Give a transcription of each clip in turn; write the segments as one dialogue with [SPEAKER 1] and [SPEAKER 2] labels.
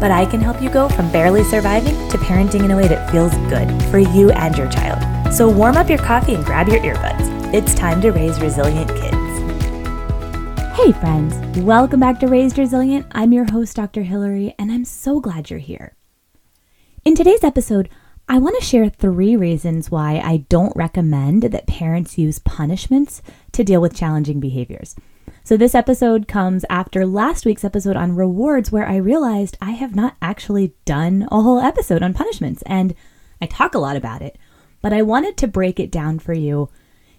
[SPEAKER 1] but I can help you go from barely surviving to parenting in a way that feels good for you and your child. So warm up your coffee and grab your earbuds. It's time to raise resilient kids. Hey, friends, welcome back to Raised Resilient. I'm your host, Dr. Hillary, and I'm so glad you're here. In today's episode, I want to share three reasons why I don't recommend that parents use punishments to deal with challenging behaviors. So, this episode comes after last week's episode on rewards, where I realized I have not actually done a whole episode on punishments. And I talk a lot about it, but I wanted to break it down for you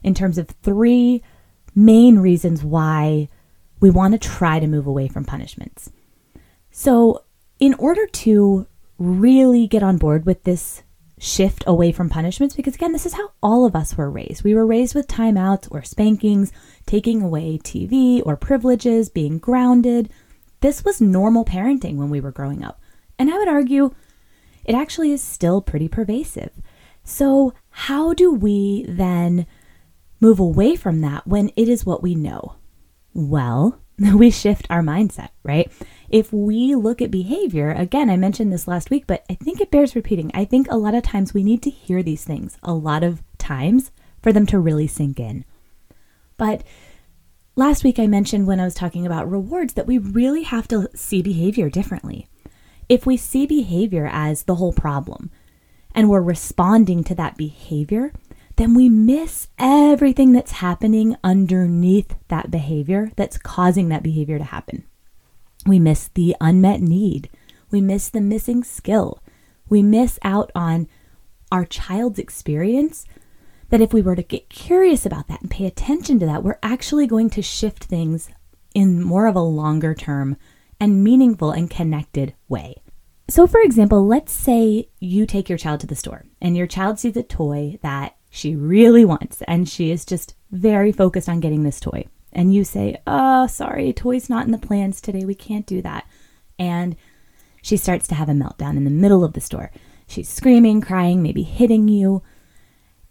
[SPEAKER 1] in terms of three main reasons why we want to try to move away from punishments. So, in order to really get on board with this shift away from punishments because again this is how all of us were raised. We were raised with timeouts or spankings taking away tv or privileges being grounded. This was normal parenting when we were growing up. And i would argue it actually is still pretty pervasive. So how do we then move away from that when it is what we know? Well we shift our mindset right if we look at behavior, again, I mentioned this last week, but I think it bears repeating. I think a lot of times we need to hear these things a lot of times for them to really sink in. But last week I mentioned when I was talking about rewards that we really have to see behavior differently. If we see behavior as the whole problem and we're responding to that behavior, then we miss everything that's happening underneath that behavior that's causing that behavior to happen. We miss the unmet need. We miss the missing skill. We miss out on our child's experience. That if we were to get curious about that and pay attention to that, we're actually going to shift things in more of a longer term and meaningful and connected way. So, for example, let's say you take your child to the store and your child sees a toy that she really wants and she is just very focused on getting this toy and you say, Oh, sorry, toy's not in the plans today. We can't do that. And she starts to have a meltdown in the middle of the store. She's screaming, crying, maybe hitting you.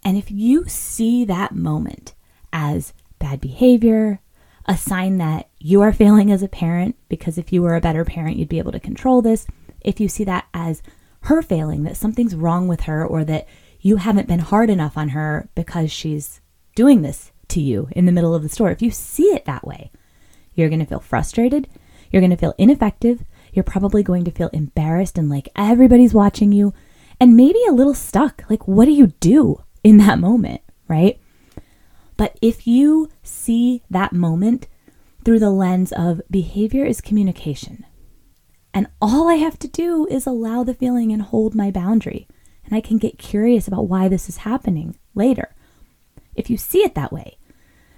[SPEAKER 1] And if you see that moment as bad behavior, a sign that you are failing as a parent, because if you were a better parent, you'd be able to control this. If you see that as her failing, that something's wrong with her, or that you haven't been hard enough on her because she's doing this to you in the middle of the store. If you see it that way, you're going to feel frustrated. You're going to feel ineffective. You're probably going to feel embarrassed and like everybody's watching you and maybe a little stuck. Like, what do you do in that moment, right? But if you see that moment through the lens of behavior is communication, and all I have to do is allow the feeling and hold my boundary, and I can get curious about why this is happening later. If you see it that way,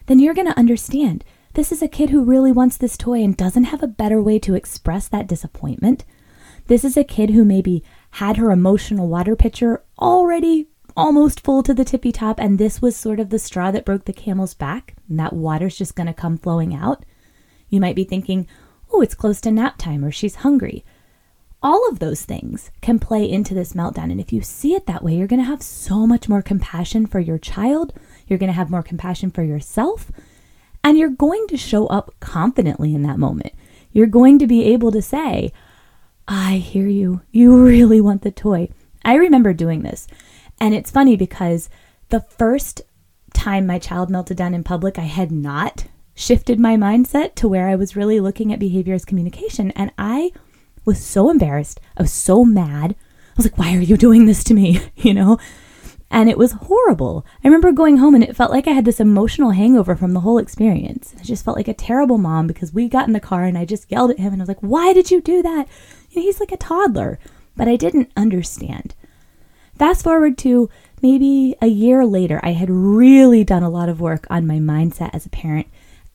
[SPEAKER 1] then you're going to understand this is a kid who really wants this toy and doesn't have a better way to express that disappointment. This is a kid who maybe had her emotional water pitcher already almost full to the tippy top, and this was sort of the straw that broke the camel's back, and that water's just going to come flowing out. You might be thinking, oh, it's close to nap time or she's hungry. All of those things can play into this meltdown. And if you see it that way, you're going to have so much more compassion for your child you're going to have more compassion for yourself, and you're going to show up confidently in that moment. You're going to be able to say, I hear you. You really want the toy. I remember doing this. And it's funny because the first time my child melted down in public, I had not shifted my mindset to where I was really looking at behavior as communication. And I was so embarrassed. I was so mad. I was like, why are you doing this to me? You know? and it was horrible. I remember going home and it felt like I had this emotional hangover from the whole experience. I just felt like a terrible mom because we got in the car and I just yelled at him and I was like, "Why did you do that?" He's like a toddler, but I didn't understand. Fast forward to maybe a year later, I had really done a lot of work on my mindset as a parent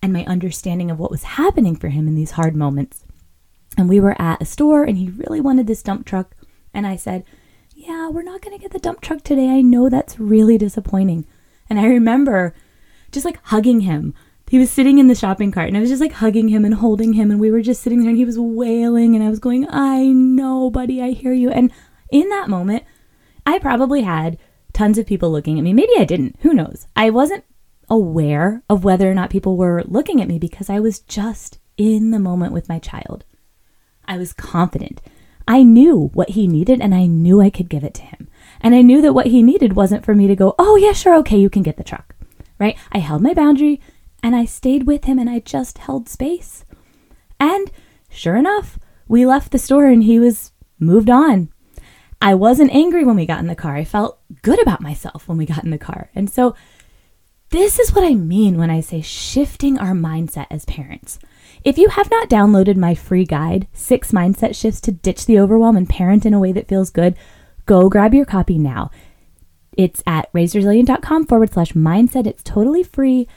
[SPEAKER 1] and my understanding of what was happening for him in these hard moments. And we were at a store and he really wanted this dump truck And I said, Yeah, we're not going to get the dump truck today. I know that's really disappointing. And I remember just like hugging him. He was sitting in the shopping cart and I was just like hugging him and holding him. And we were just sitting there and he was wailing. And I was going, I know, buddy, I hear you. And in that moment, I probably had tons of people looking at me. Maybe I didn't. Who knows? I wasn't aware of whether or not people were looking at me because I was just in the moment with my child. I was confident. I knew what he needed and I knew I could give it to him. And I knew that what he needed wasn't for me to go, oh, yeah, sure, okay, you can get the truck, right? I held my boundary and I stayed with him and I just held space. And sure enough, we left the store and he was moved on. I wasn't angry when we got in the car. I felt good about myself when we got in the car. And so, this is what I mean when I say shifting our mindset as parents. If you have not downloaded my free guide, Six Mindset Shifts to Ditch the Overwhelm and Parent in a Way That Feels Good, go grab your copy now. It's at raisedresilient.com forward slash mindset. It's totally free.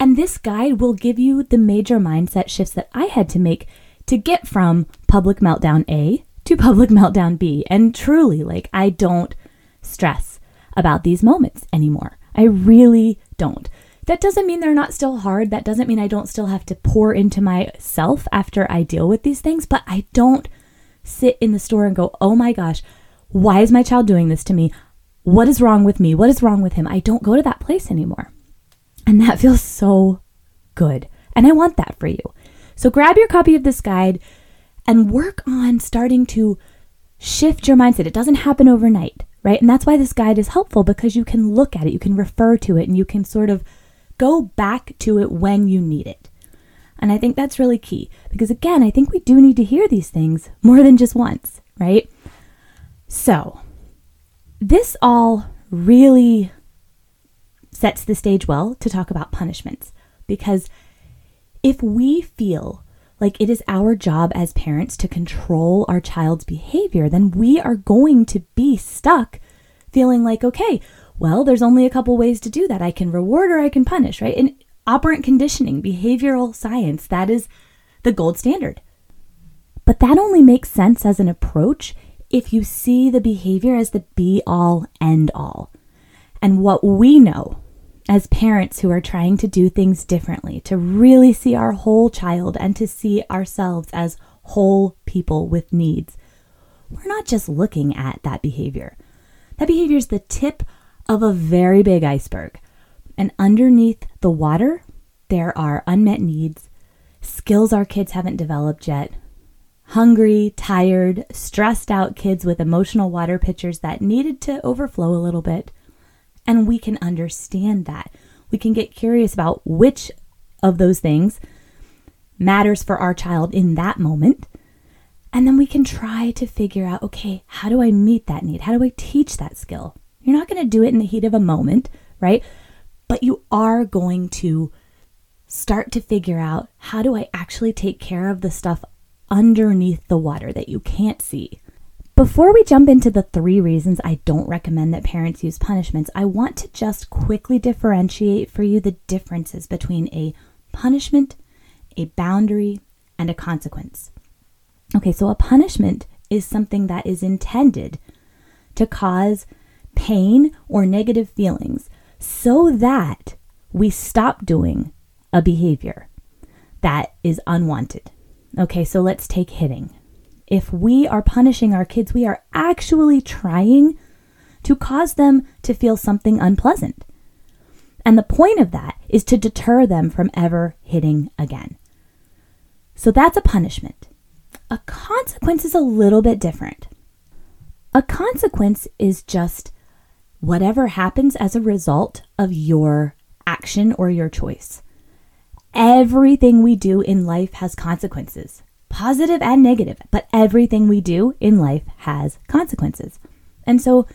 [SPEAKER 1] And this guide will give you the major mindset shifts that I had to make to get from public meltdown A to public meltdown B. And truly, like, I don't stress about these moments anymore. I really don't. That doesn't mean they're not still hard. That doesn't mean I don't still have to pour into myself after I deal with these things, but I don't sit in the store and go, oh my gosh, why is my child doing this to me? What is wrong with me? What is wrong with him? I don't go to that place anymore. And that feels so good. And I want that for you. So grab your copy of this guide and work on starting to shift your mindset. It doesn't happen overnight, right? And that's why this guide is helpful because you can look at it, you can refer to it, and you can sort of go back to it when you need it. And I think that's really key because, again, I think we do need to hear these things more than just once, right? So, this all really sets the stage well to talk about punishments because if we feel like it is our job as parents to control our child's behavior, then we are going to be stuck feeling like, okay, well, there's only a couple ways to do that. I can reward or I can punish, right? In operant conditioning, behavioral science, that is the gold standard. But that only makes sense as an approach if you see the behavior as the be all end all. And what we know as parents who are trying to do things differently, to really see our whole child and to see ourselves as whole people with needs, we're not just looking at that behavior. That behavior is the tip of a very big iceberg. And underneath the water, there are unmet needs, skills our kids haven't developed yet, hungry, tired, stressed out kids with emotional water pitchers that needed to overflow a little bit. And we can understand that. We can get curious about which of those things matters for our child in that moment. And then we can try to figure out okay, how do I meet that need? How do I teach that skill? You're not going to do it in the heat of a moment, right? But you are going to start to figure out how do I actually take care of the stuff underneath the water that you can't see. Before we jump into the three reasons I don't recommend that parents use punishments, I want to just quickly differentiate for you the differences between a punishment, a boundary, and a consequence. Okay, so a punishment is something that is intended to cause pain or negative feelings so that we stop doing a behavior that is unwanted. Okay, so let's take hitting. If we are punishing our kids, we are actually trying to cause them to feel something unpleasant. And the point of that is to deter them from ever hitting again. So that's a punishment. A consequence is a little bit different. A consequence is just whatever happens as a result of your action or your choice. Everything we do in life has consequences, positive and negative, but everything we do in life has consequences. And so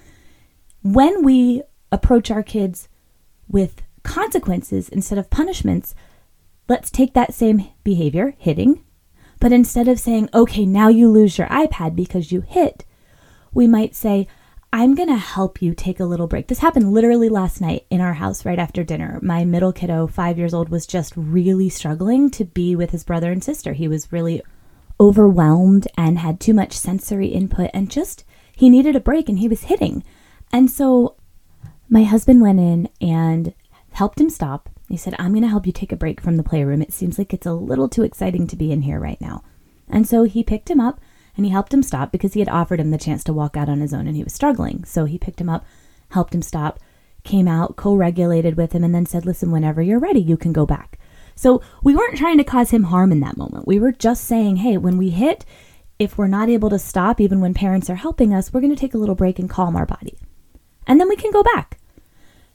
[SPEAKER 1] when we approach our kids with consequences instead of punishments, let's take that same behavior, hitting, but instead of saying, okay, now you lose your iPad because you hit, we might say, I'm going to help you take a little break. This happened literally last night in our house right after dinner. My middle kiddo, five years old, was just really struggling to be with his brother and sister. He was really overwhelmed and had too much sensory input and just he needed a break and he was hitting. And so my husband went in and helped him stop. He said, I'm going to help you take a break from the playroom. It seems like it's a little too exciting to be in here right now. And so he picked him up and he helped him stop because he had offered him the chance to walk out on his own and he was struggling. So he picked him up, helped him stop, came out, co regulated with him, and then said, Listen, whenever you're ready, you can go back. So we weren't trying to cause him harm in that moment. We were just saying, Hey, when we hit, if we're not able to stop, even when parents are helping us, we're going to take a little break and calm our body. And then we can go back.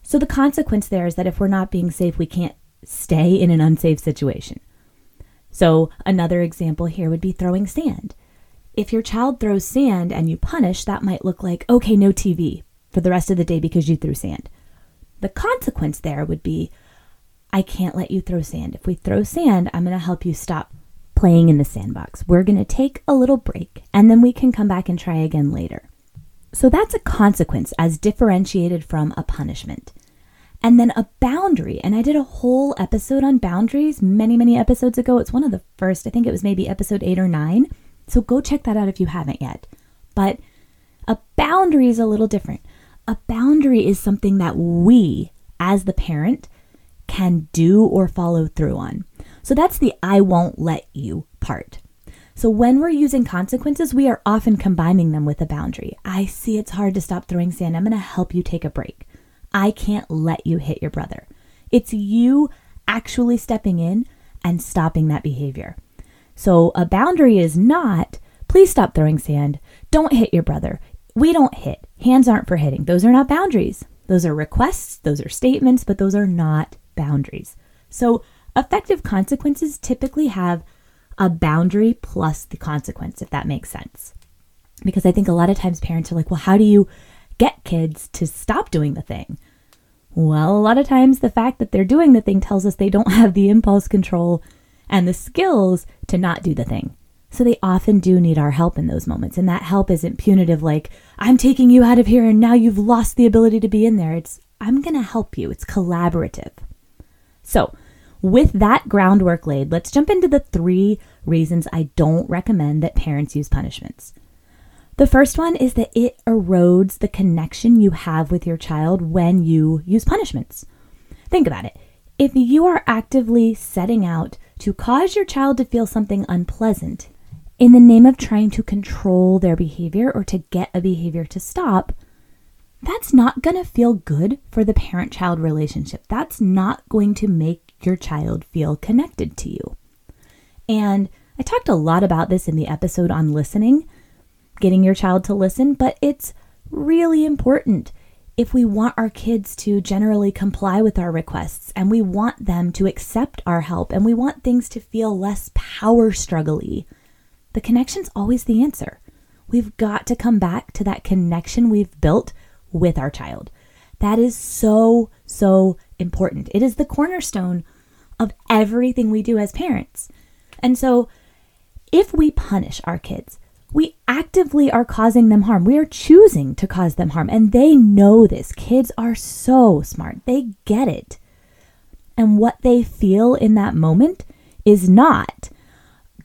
[SPEAKER 1] So the consequence there is that if we're not being safe, we can't stay in an unsafe situation. So another example here would be throwing sand. If your child throws sand and you punish, that might look like, okay, no TV for the rest of the day because you threw sand. The consequence there would be, I can't let you throw sand. If we throw sand, I'm going to help you stop playing in the sandbox. We're going to take a little break and then we can come back and try again later. So that's a consequence as differentiated from a punishment. And then a boundary. And I did a whole episode on boundaries many, many episodes ago. It's one of the first, I think it was maybe episode eight or nine. So go check that out if you haven't yet. But a boundary is a little different. A boundary is something that we, as the parent, can do or follow through on. So that's the I won't let you part. So when we're using consequences, we are often combining them with a boundary. I see it's hard to stop throwing sand. I'm going to help you take a break. I can't let you hit your brother. It's you actually stepping in and stopping that behavior. So a boundary is not, please stop throwing sand. Don't hit your brother. We don't hit. Hands aren't for hitting. Those are not boundaries. Those are requests, those are statements, but those are not boundaries. So Effective consequences typically have a boundary plus the consequence, if that makes sense. Because I think a lot of times parents are like, well, how do you get kids to stop doing the thing? Well, a lot of times the fact that they're doing the thing tells us they don't have the impulse control and the skills to not do the thing. So they often do need our help in those moments. And that help isn't punitive, like, I'm taking you out of here and now you've lost the ability to be in there. It's, I'm going to help you. It's collaborative. So, with that groundwork laid, let's jump into the three reasons I don't recommend that parents use punishments. The first one is that it erodes the connection you have with your child when you use punishments. Think about it. If you are actively setting out to cause your child to feel something unpleasant in the name of trying to control their behavior or to get a behavior to stop, that's not going to feel good for the parent child relationship. That's not going to make your child feel connected to you. And I talked a lot about this in the episode on listening, getting your child to listen, but it's really important if we want our kids to generally comply with our requests and we want them to accept our help and we want things to feel less power struggly. The connection's always the answer. We've got to come back to that connection we've built with our child. That is so, so important. It is the cornerstone of everything we do as parents. And so, if we punish our kids, we actively are causing them harm. We are choosing to cause them harm. And they know this. Kids are so smart, they get it. And what they feel in that moment is not,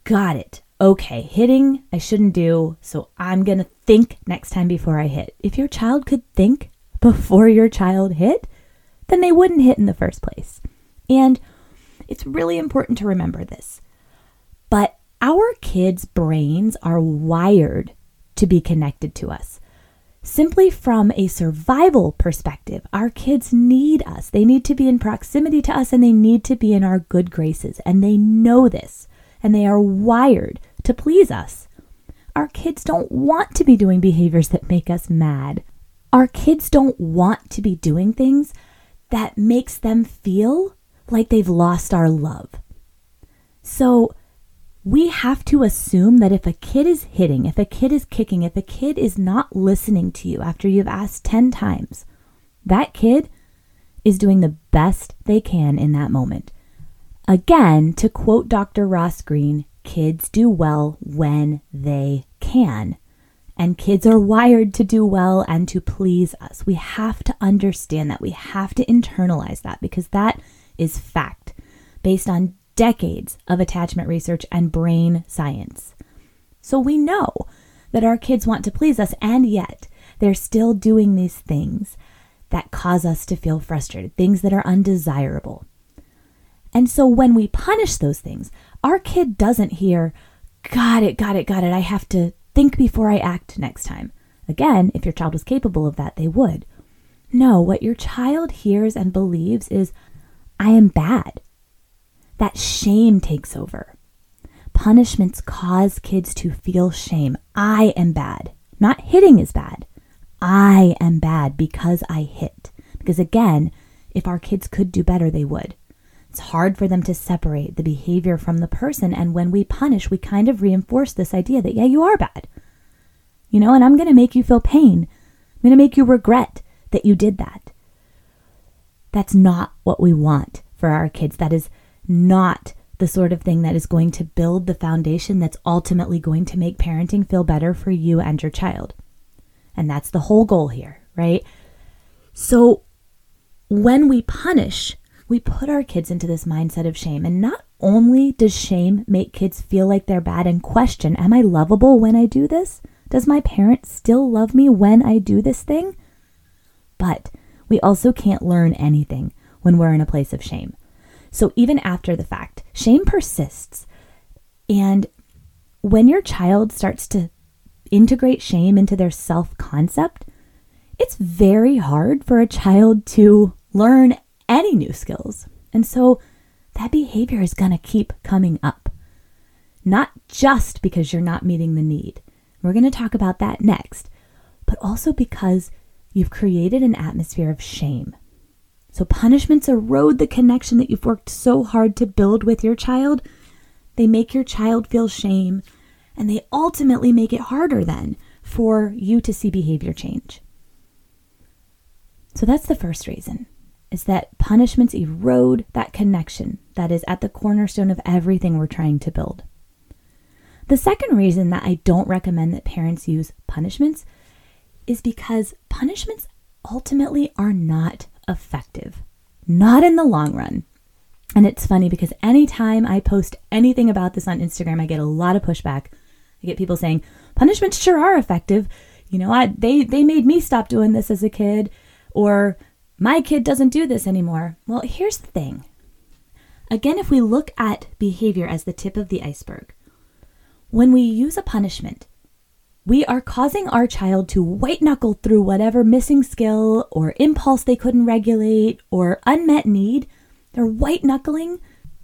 [SPEAKER 1] got it. Okay, hitting I shouldn't do, so I'm to think next time before I hit. If your child could think before your child hit, then they wouldn't hit in the first place. And it's really important to remember this. But our kids' brains are wired to be connected to us. Simply from a survival perspective, our kids need us. They need to be in proximity to us and they need to be in our good graces. And they know this and they are wired to please us. Our kids don't want to be doing behaviors that make us mad. Our kids don't want to be doing things that makes them feel like they've lost our love. So we have to assume that if a kid is hitting, if a kid is kicking, if a kid is not listening to you after you've asked 10 times, that kid is doing the best they can in that moment. Again, to quote Dr. Ross Greene, kids do well when they can. And kids are wired to do well and to please us. We have to understand that. We have to internalize that because that is fact based on decades of attachment research and brain science. So we know that our kids want to please us, and yet they're still doing these things that cause us to feel frustrated, things that are undesirable. And so when we punish those things, our kid doesn't hear, got it, got it, got it. I have to think before I act next time. Again, if your child was capable of that, they would. No, what your child hears and believes is, I am bad. That shame takes over. Punishments cause kids to feel shame. I am bad. Not hitting is bad. I am bad because I hit. Because again, if our kids could do better, they would. It's hard for them to separate the behavior from the person. And when we punish, we kind of reinforce this idea that, yeah, you are bad. You know, and I'm going to make you feel pain. I'm going to make you regret that you did that. That's not what we want for our kids. That is not the sort of thing that is going to build the foundation that's ultimately going to make parenting feel better for you and your child. And that's the whole goal here, right? So when we punish, we put our kids into this mindset of shame. And not only does shame make kids feel like they're bad and question, Am I lovable when I do this? Does my parent still love me when I do this thing? But we also can't learn anything when we're in a place of shame. So even after the fact, shame persists. And when your child starts to integrate shame into their self concept, it's very hard for a child to learn any new skills. And so that behavior is going to keep coming up. Not just because you're not meeting the need. We're going to talk about that next, but also because you've created an atmosphere of shame. So punishments erode the connection that you've worked so hard to build with your child. They make your child feel shame, and they ultimately make it harder then for you to see behavior change. So that's the first reason is that punishments erode that connection that is at the cornerstone of everything we're trying to build. The second reason that I don't recommend that parents use punishments is because punishments ultimately are not effective, not in the long run. And it's funny because anytime I post anything about this on Instagram, I get a lot of pushback. I get people saying, punishments sure are effective. You know, I, they, they made me stop doing this as a kid. Or my kid doesn't do this anymore. Well, here's the thing. Again, if we look at behavior as the tip of the iceberg, when we use a punishment, we are causing our child to white knuckle through whatever missing skill or impulse they couldn't regulate or unmet need. They're white knuckling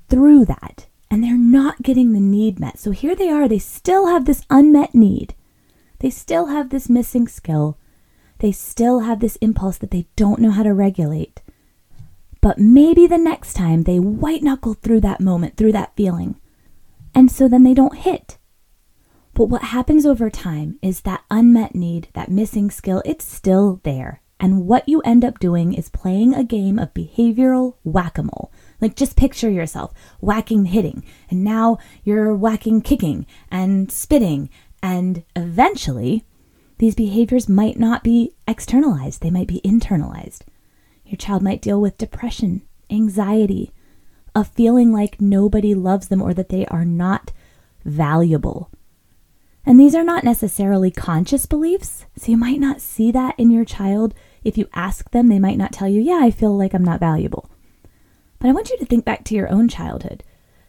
[SPEAKER 1] through that and they're not getting the need met. So here they are, they still have this unmet need. They still have this missing skill they still have this impulse that they don't know how to regulate. But maybe the next time they white knuckle through that moment, through that feeling. And so then they don't hit. But what happens over time is that unmet need, that missing skill, it's still there. And what you end up doing is playing a game of behavioral whack a mole. Like, just picture yourself whacking, hitting, and now you're whacking, kicking, and spitting. And eventually, these behaviors might not be externalized, they might be internalized. Your child might deal with depression, anxiety, a feeling like nobody loves them or that they are not valuable. And these are not necessarily conscious beliefs, so you might not see that in your child. If you ask them, they might not tell you, Yeah, I feel like I'm not valuable. But I want you to think back to your own childhood.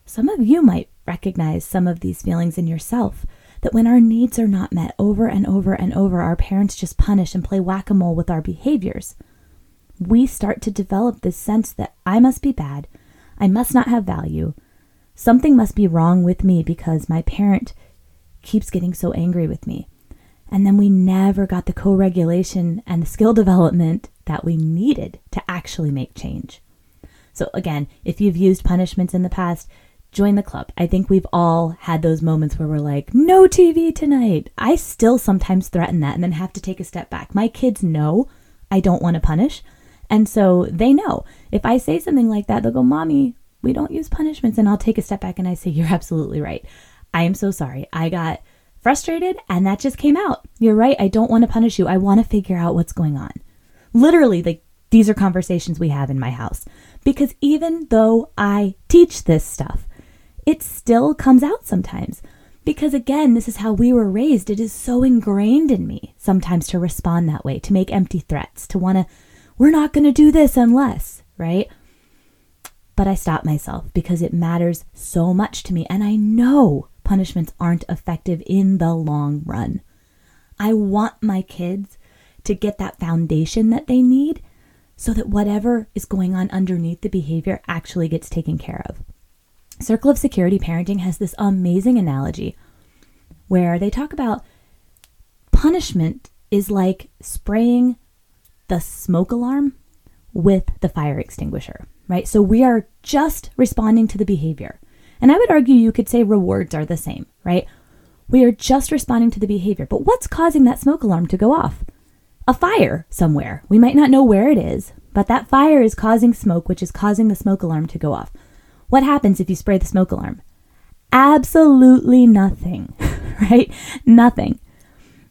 [SPEAKER 1] Some of you might recognize some of these feelings in yourself that when our needs are not met over and over and over, our parents just punish and play whack a mole with our behaviors. We start to develop this sense that I must be bad, I must not have value, something must be wrong with me because my parent keeps getting so angry with me. And then we never got the co regulation and the skill development that we needed to actually make change. So, again, if you've used punishments in the past, join the club. I think we've all had those moments where we're like, no TV tonight. I still sometimes threaten that and then have to take a step back. My kids know I don't want to punish. And so they know if I say something like that, they'll go, Mommy, we don't use punishments. And I'll take a step back and I say, You're absolutely right. I am so sorry. I got frustrated and that just came out. You're right. I don't want to punish you. I want to figure out what's going on. Literally, like these are conversations we have in my house. Because even though I teach this stuff, it still comes out sometimes Because again, this is how we were raised. It is so ingrained in me sometimes to respond that way, to make empty threats, to want to, we're not going to do this unless, right? But I stop myself because it matters so much to me. And I know punishments aren't effective in the long run. I want my kids to get that foundation that they need so that whatever is going on underneath the behavior actually gets taken care of. Circle of Security Parenting has this amazing analogy where they talk about punishment is like spraying the smoke alarm with the fire extinguisher, right? So we are just responding to the behavior. And I would argue you could say rewards are the same, right? We are just responding to the behavior. But what's causing that smoke alarm to go off? A fire somewhere. We might not know where it is, but that fire is causing smoke, which is causing the smoke alarm to go off. What happens if you spray the smoke alarm? Absolutely nothing, right? Nothing.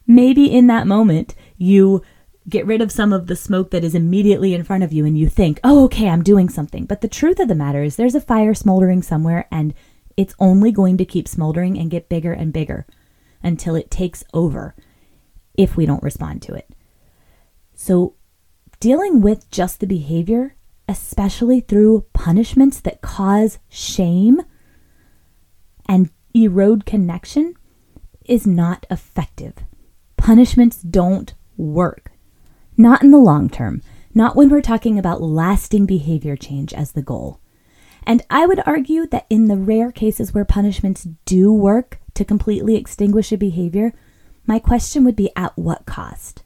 [SPEAKER 1] Maybe in that moment, you get rid of some of the smoke that is immediately in front of you and you think, oh, okay, I'm doing something. But the truth of the matter is, there's a fire smoldering somewhere and it's only going to keep smoldering and get bigger and bigger until it takes over if we don't respond to it. So, dealing with just the behavior especially through punishments that cause shame and erode connection, is not effective. Punishments don't work. Not in the long term, not when we're talking about lasting behavior change as the goal. And I would argue that in the rare cases where punishments do work to completely extinguish a behavior, my question would be at what cost?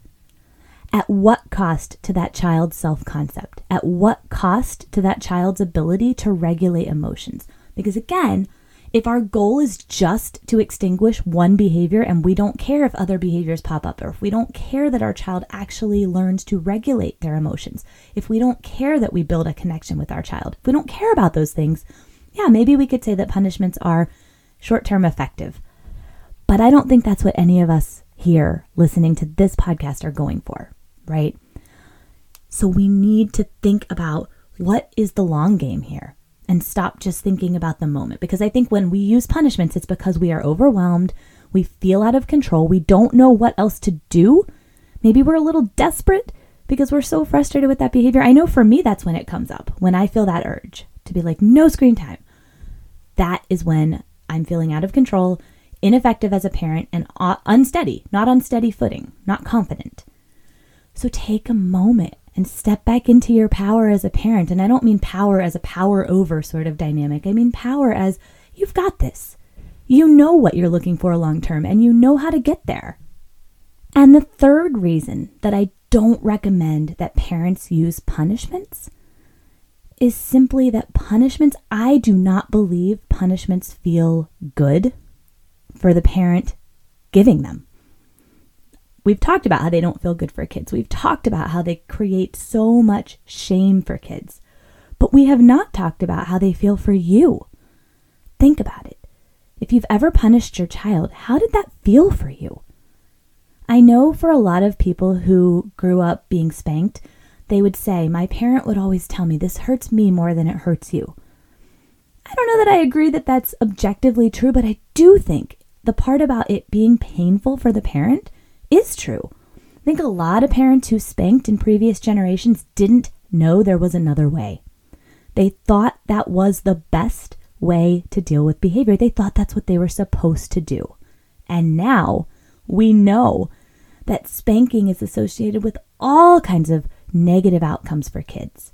[SPEAKER 1] At what cost to that child's self concept? At what cost to that child's ability to regulate emotions? Because again, if our goal is just to extinguish one behavior and we don't care if other behaviors pop up, or if we don't care that our child actually learns to regulate their emotions, if we don't care that we build a connection with our child, if we don't care about those things, yeah, maybe we could say that punishments are short term effective. But I don't think that's what any of us here listening to this podcast are going for right? So we need to think about what is the long game here and stop just thinking about the moment. Because I think when we use punishments, it's because we are overwhelmed, we feel out of control, we don't know what else to do. Maybe we're a little desperate because we're so frustrated with that behavior. I know for me, that's when it comes up, when I feel that urge to be like, no screen time. That is when I'm feeling out of control, ineffective as a parent, and uh, unsteady, not on steady footing, not confident. So take a moment and step back into your power as a parent. And I don't mean power as a power over sort of dynamic, I mean power as you've got this. You know what you're looking for long term and you know how to get there. And the third reason that I don't recommend that parents use punishments is simply that punishments, I do not believe punishments feel good for the parent giving them. We've talked about how they don't feel good for kids. We've talked about how they create so much shame for kids. But we have not talked about how they feel for you. Think about it. If you've ever punished your child, how did that feel for you? I know for a lot of people who grew up being spanked, they would say, My parent would always tell me, this hurts me more than it hurts you. I don't know that I agree that that's objectively true, but I do think the part about it being painful for the parent is true. I think a lot of parents who spanked in previous generations didn't know there was another way. They thought that was the best way to deal with behavior. They thought that's what they were supposed to do. And now we know that spanking is associated with all kinds of negative outcomes for kids.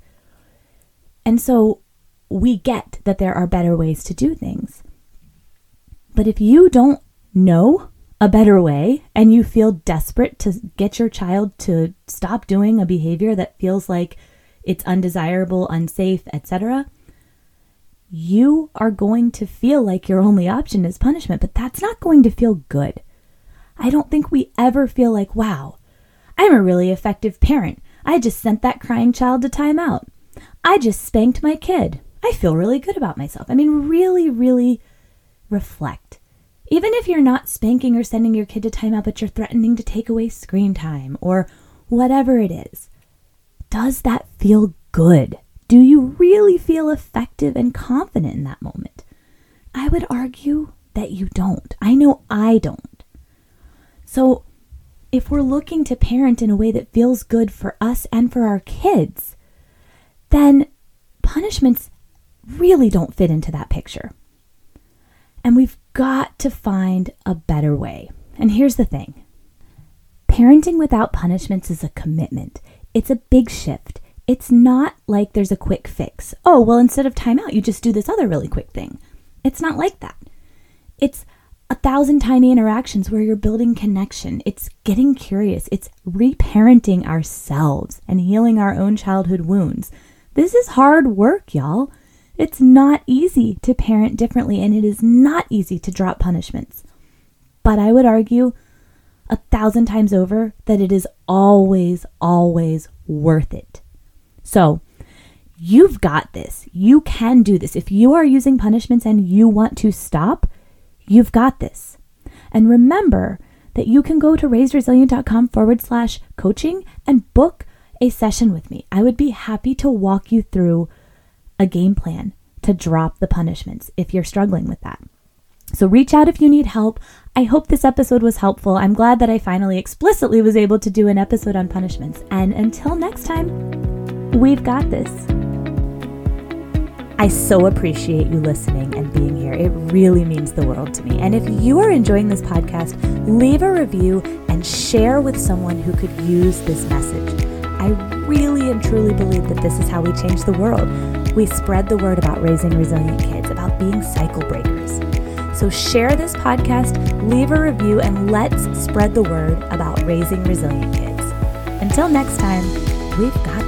[SPEAKER 1] And so we get that there are better ways to do things. But if you don't know a better way and you feel desperate to get your child to stop doing a behavior that feels like it's undesirable, unsafe, etc., you are going to feel like your only option is punishment, but that's not going to feel good. I don't think we ever feel like, wow, I'm a really effective parent. I just sent that crying child to timeout. I just spanked my kid. I feel really good about myself. I mean, really, really reflect. Even if you're not spanking or sending your kid to timeout, but you're threatening to take away screen time or whatever it is, does that feel good? Do you really feel effective and confident in that moment? I would argue that you don't. I know I don't. So, if we're looking to parent in a way that feels good for us and for our kids, then punishments really don't fit into that picture. And we've got to find a better way. And here's the thing parenting without punishments is a commitment, it's a big shift. It's not like there's a quick fix. Oh, well, instead of timeout, you just do this other really quick thing. It's not like that. It's a thousand tiny interactions where you're building connection. It's getting curious. It's reparenting ourselves and healing our own childhood wounds. This is hard work, y'all. It's not easy to parent differently, and it is not easy to drop punishments. But I would argue a thousand times over that it is always, always worth it. So, you've got this. You can do this. If you are using punishments and you want to stop, You've got this. And remember that you can go to raisedresilient.com forward slash coaching and book a session with me. I would be happy to walk you through a game plan to drop the punishments if you're struggling with that. So reach out if you need help. I hope this episode was helpful. I'm glad that I finally explicitly was able to do an episode on punishments. And until next time, we've got this. I so appreciate you listening and being here. It really means the world to me. And if you are enjoying this podcast, leave a review and share with someone who could use this message. I really and truly believe that this is how we change the world. We spread the word about raising resilient kids, about being cycle breakers. So share this podcast, leave a review, and let's spread the word about raising resilient kids. Until next time, we've got